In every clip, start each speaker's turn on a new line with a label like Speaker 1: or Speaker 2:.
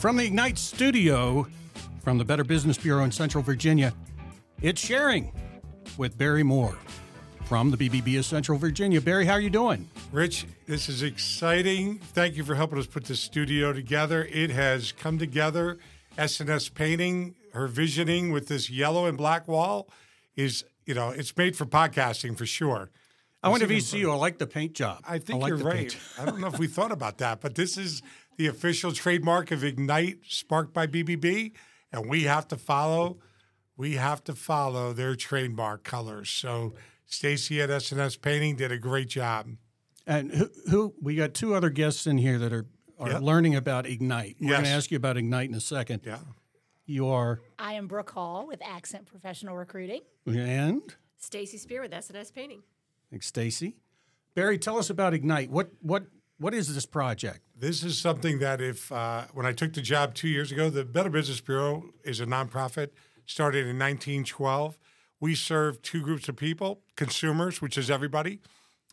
Speaker 1: From the Ignite studio, from the Better Business Bureau in Central Virginia, it's sharing with Barry Moore from the BBB of Central Virginia. Barry, how are you doing?
Speaker 2: Rich, this is exciting. Thank you for helping us put this studio together. It has come together. S&S Painting, her visioning with this yellow and black wall is, you know, it's made for podcasting for sure.
Speaker 1: I went to VCU. I like the paint job.
Speaker 2: I think
Speaker 1: like
Speaker 2: you're right. I don't know if we thought about that, but this is the official trademark of Ignite, sparked by BBB, and we have to follow. We have to follow their trademark colors. So Stacy at S&S Painting did a great job.
Speaker 1: And who, who we got two other guests in here that are, are
Speaker 2: Yeah.
Speaker 1: learning about Ignite. We're going to ask you about Ignite in a second.
Speaker 2: Yeah.
Speaker 1: You are,
Speaker 3: I am Brooke Hall with Accent Professional Recruiting.
Speaker 1: and
Speaker 4: Stacy Spear with S&S Painting.
Speaker 1: Thanks, Stacy. Barry, tell us about Ignite. What what what is this project?
Speaker 2: This is something that if uh, when I took the job two years ago, the Better Business Bureau is a nonprofit started in 1912. We serve two groups of people: consumers, which is everybody,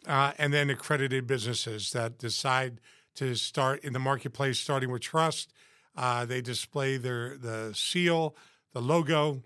Speaker 2: uh, and then accredited businesses that decide to start in the marketplace, starting with trust. Uh, they display their the seal, the logo.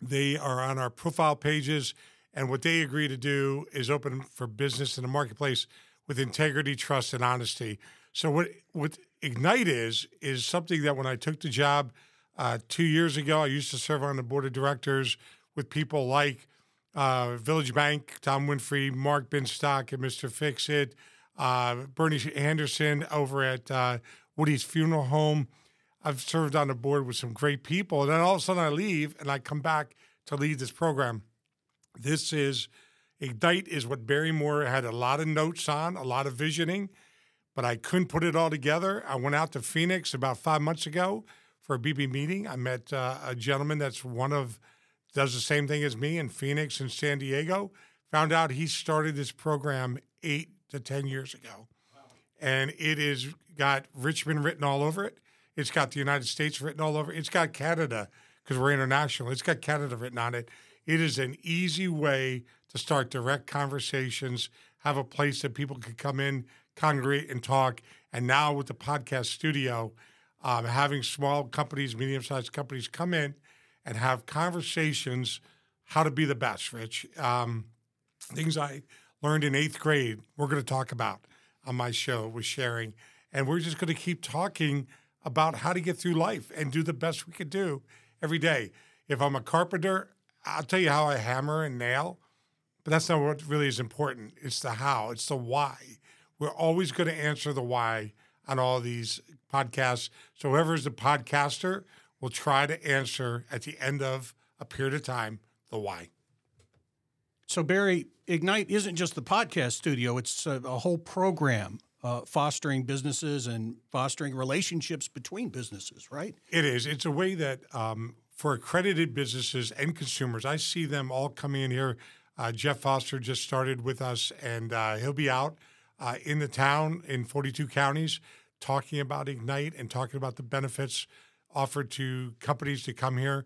Speaker 2: They are on our profile pages, and what they agree to do is open for business in the marketplace with integrity, trust, and honesty. So what what Ignite is is something that when I took the job uh, two years ago, I used to serve on the board of directors with people like uh, Village Bank, Tom Winfrey, Mark Binstock, and Mr. Fix It, uh, Bernie Anderson over at uh, Woody's Funeral Home. I've served on the board with some great people, and then all of a sudden I leave and I come back to lead this program. This is Ignite is what Barry Moore had a lot of notes on, a lot of visioning, but I couldn't put it all together. I went out to Phoenix about five months ago for a BB meeting. I met uh, a gentleman that's one of does the same thing as me in Phoenix and San Diego. Found out he started this program eight to ten years ago, and it is got Richmond written all over it. It's got the United States written all over. it. It's got Canada because we're international. It's got Canada written on it. It is an easy way to start direct conversations, have a place that people can come in, congregate, and talk. And now with the podcast studio, um, having small companies, medium sized companies come in and have conversations how to be the best, Rich. Um, things I learned in eighth grade, we're going to talk about on my show with sharing. And we're just going to keep talking about how to get through life and do the best we could do every day. If I'm a carpenter, I'll tell you how I hammer and nail, but that's not what really is important. It's the how, it's the why. We're always going to answer the why on all these podcasts. So, whoever's the podcaster will try to answer at the end of a period of time the why.
Speaker 1: So Barry, Ignite isn't just the podcast studio; it's a, a whole program uh, fostering businesses and fostering relationships between businesses. Right?
Speaker 2: It is. It's a way that um, for accredited businesses and consumers, I see them all coming in here. Uh, Jeff Foster just started with us, and uh, he'll be out uh, in the town in 42 counties talking about Ignite and talking about the benefits offered to companies to come here.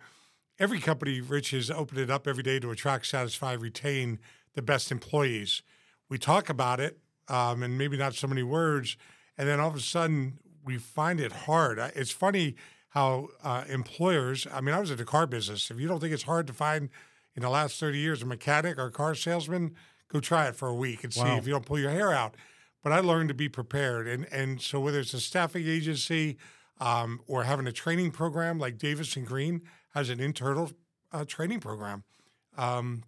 Speaker 2: Every company, Rich, has opened it up every day to attract, satisfy, retain the best employees. We talk about it, um, and maybe not so many words, and then all of a sudden we find it hard. It's funny how uh, employers. I mean, I was in the car business. If you don't think it's hard to find in the last thirty years a mechanic or a car salesman, go try it for a week and see if you don't pull your hair out. But I learned to be prepared, and and so whether it's a staffing agency um, or having a training program like Davis and Green has an internal uh, training program. Um,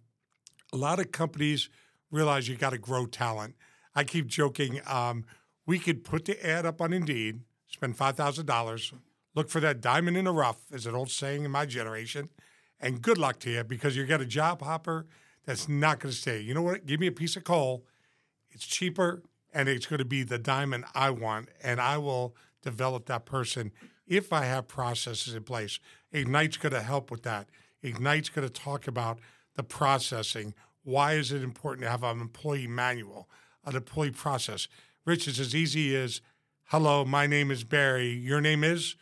Speaker 2: a lot of companies realize you got to grow talent. I keep joking. Um, we could put the ad up on Indeed, spend five thousand dollars, look for that diamond in the rough, is an old saying in my generation, and good luck to you because you got a job hopper that's not going to stay. You know what? Give me a piece of coal. It's cheaper and it's going to be the diamond I want, and I will develop that person if I have processes in place. Ignite's going to help with that. Ignite's going to talk about the processing. Why is it important to have an employee manual, an employee process? Rich, it's as easy as, hello, my name is Barry. Your name is?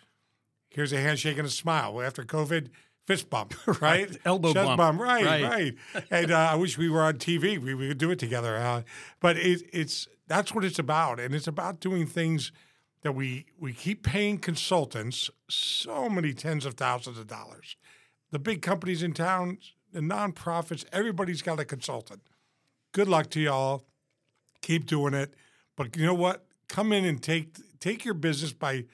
Speaker 2: Here's a handshake and a smile. After COVID, fist bump, right?
Speaker 1: Elbow
Speaker 2: Chest
Speaker 1: bump.
Speaker 2: Right,
Speaker 1: Right.
Speaker 2: right. and uh, I wish we were on TV. We, we could do it together. Uh, but it, it's that's what it's about, and it's about doing things that we we keep paying consultants so many tens of thousands of dollars. The big companies in town, the nonprofits, everybody's got a consultant. Good luck to y'all. Keep doing it. But you know what? Come in and take take your business by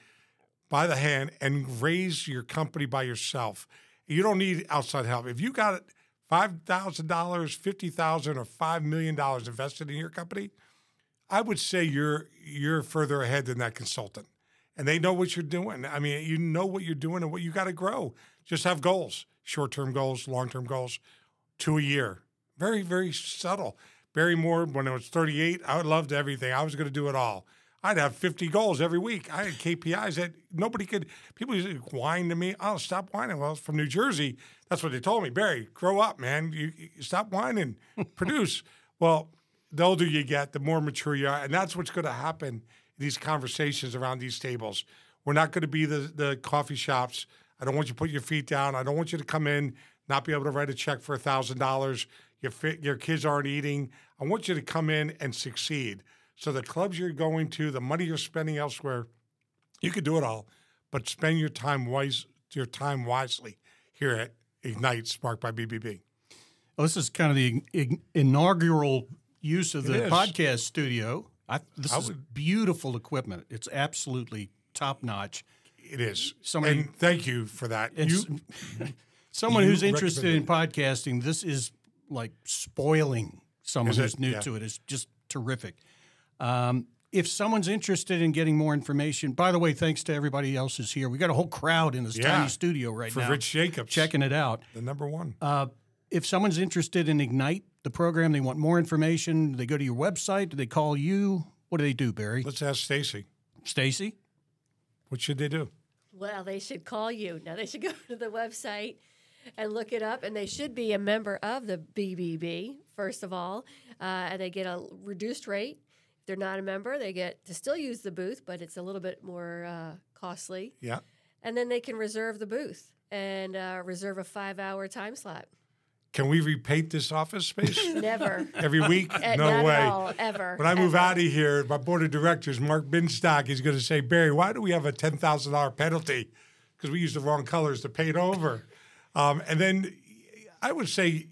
Speaker 2: by the hand and raise your company by yourself. You don't need outside help. If you got five thousand dollars, fifty thousand, or five million dollars invested in your company, I would say you're you're further ahead than that consultant, and they know what you're doing. I mean, you know what you're doing and what you got to grow. Just have goals, short term goals, long term goals, two a year. Very very subtle. Barry Moore, when I was 38, I loved everything. I was going to do it all. I'd have 50 goals every week. I had KPIs that nobody could. People used to whine to me. Oh, stop whining. Well, from New Jersey, that's what they told me. Barry, grow up, man. You, you stop whining, produce. Well, the older you get, the more mature you are, and that's what's going to happen in these conversations around these tables. We're not going to be the the coffee shops. I don't want you to put your feet down. I don't want you to come in not be able to write a check for thousand dollars. Your your kids aren't eating. I want you to come in and succeed. So the clubs you're going to, the money you're spending elsewhere, you could do it all, but spend your time wise your time wisely here at Ignite Sparked by BBB.
Speaker 1: Well, this is kind of the inaugural use of the podcast studio. I, this
Speaker 2: I
Speaker 1: is
Speaker 2: would-
Speaker 1: beautiful equipment. It's absolutely top notch.
Speaker 2: It is.
Speaker 1: Somebody-
Speaker 2: and thank you for that. You,
Speaker 1: someone
Speaker 2: you
Speaker 1: who's interested in podcasting, this is like spoiling someone who's new
Speaker 2: Yeah.
Speaker 1: to it. It's just terrific. Um, if someone's interested in getting more information, by the way, thanks to everybody else who's here. We got a whole crowd in this
Speaker 2: Yeah.
Speaker 1: tiny studio right
Speaker 2: for
Speaker 1: now For
Speaker 2: Rich Jacobs,
Speaker 1: checking it out.
Speaker 2: the number one.
Speaker 1: Uh, if someone's interested in Ignite, the program, they want more information, they go to your website, do they call you? What do they do, Barry?
Speaker 2: Let's ask Stacy.
Speaker 1: Stacy?
Speaker 2: What should they do?
Speaker 4: Well, they should call you. Now they should go to the website and look it up, and they should be a member of the BBB first of all, uh, and they get a reduced rate. They're not a member, they get to still use the booth, but it's a little bit more uh, costly.
Speaker 2: Yeah.
Speaker 4: And then they can reserve the booth and uh, reserve a five-hour time slot.
Speaker 2: Can we repaint this office space
Speaker 4: Never,
Speaker 2: every week?
Speaker 4: Uh,
Speaker 2: no way.
Speaker 4: all, ever.
Speaker 2: When I move
Speaker 4: ever.
Speaker 2: out of here, my board of directors, Mark Binstock, is going to say, Barry, why do we have a ten thousand dollar penalty? Because we used the wrong colors to paint over. Um, and then I would say,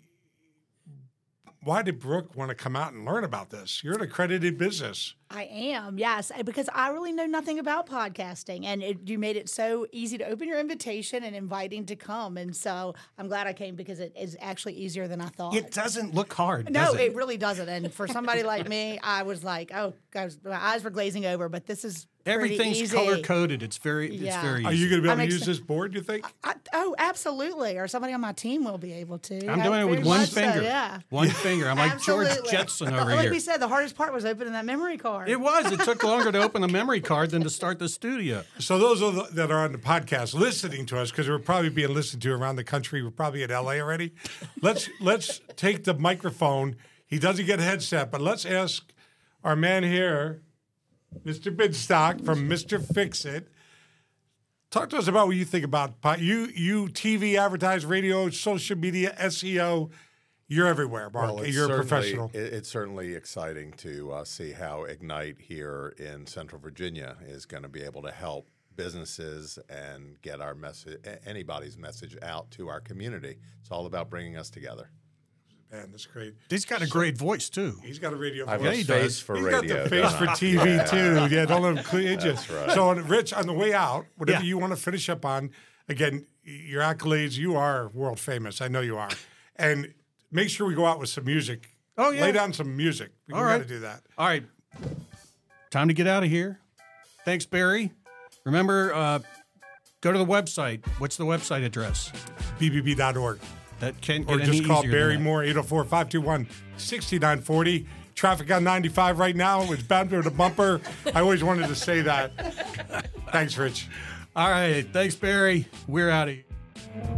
Speaker 2: why did Brooke want to come out and learn about this? You're an accredited business.
Speaker 3: I am, yes, because I really know nothing about podcasting, and it, you made it so easy to open your invitation and inviting to come, and so I'm glad I came because it is actually easier than I thought.
Speaker 1: It doesn't look hard.
Speaker 3: no,
Speaker 1: does
Speaker 3: it?
Speaker 1: it?
Speaker 3: really doesn't. And for somebody like me, I was like, oh, guys, my eyes were glazing over. But this is
Speaker 1: Everything's color coded. It's very, it's
Speaker 3: Yeah.
Speaker 1: very.
Speaker 2: Are
Speaker 1: easy.
Speaker 2: you going to be able
Speaker 3: I'm
Speaker 2: to use this board, you think?
Speaker 3: I, oh, absolutely. Or somebody on my team will be able to.
Speaker 1: I'm
Speaker 3: I-
Speaker 1: doing it with one
Speaker 3: much so,
Speaker 1: finger.
Speaker 3: yeah.
Speaker 1: One finger. I'm like George Jetson over here.
Speaker 3: like
Speaker 1: here.
Speaker 3: we said, the hardest part was opening that memory card.
Speaker 1: It was. It took longer to open the memory card than to start the studio.
Speaker 2: So those are the, that are on the podcast listening to us because we're probably being listened to around the country. We're probably in LA already. Let's let's take the microphone. He doesn't get a headset, but let's ask our man here, Mr. Binstock from Mr. Fix It. Talk to us about what you think about you you TV, advertise, radio, social media, SEO. You're everywhere, Mark.
Speaker 5: Well,
Speaker 2: You're a professional.
Speaker 5: it- it's certainly exciting to uh, see how Ignite here in Central Virginia is going to be able to help businesses and get our message, anybody's message out to our community. It's all about bringing us together.
Speaker 2: Man, that's great.
Speaker 1: He's got a great voice too.
Speaker 2: He's got a radio.
Speaker 5: I have
Speaker 2: voice.
Speaker 1: he
Speaker 5: a
Speaker 1: does.
Speaker 5: face for
Speaker 2: He's
Speaker 5: radio.
Speaker 2: got the face for TV too. Yeah, don't let him clean you.
Speaker 5: That's right.
Speaker 2: So, Rich, on the way out, whatever
Speaker 1: Yeah.
Speaker 2: you want to finish up on, again, your accolades, you are world famous. I know you are. And make sure we go out with some music.
Speaker 1: Oh, yeah.
Speaker 2: Lay down some music. We
Speaker 1: All
Speaker 2: got
Speaker 1: right.
Speaker 2: to do that.
Speaker 1: All right. Time to get out of here. Thanks, Barry. Remember, uh, go to the website. What's the website address?
Speaker 2: BBB.org.
Speaker 1: That can't
Speaker 2: Or
Speaker 1: get any
Speaker 2: just call Barry. Moore, 804 521 6940. Traffic on 95 right now. It's bumper to bumper. I always wanted to say that. Thanks, Rich.
Speaker 1: All right. Thanks, Barry. We're out of here.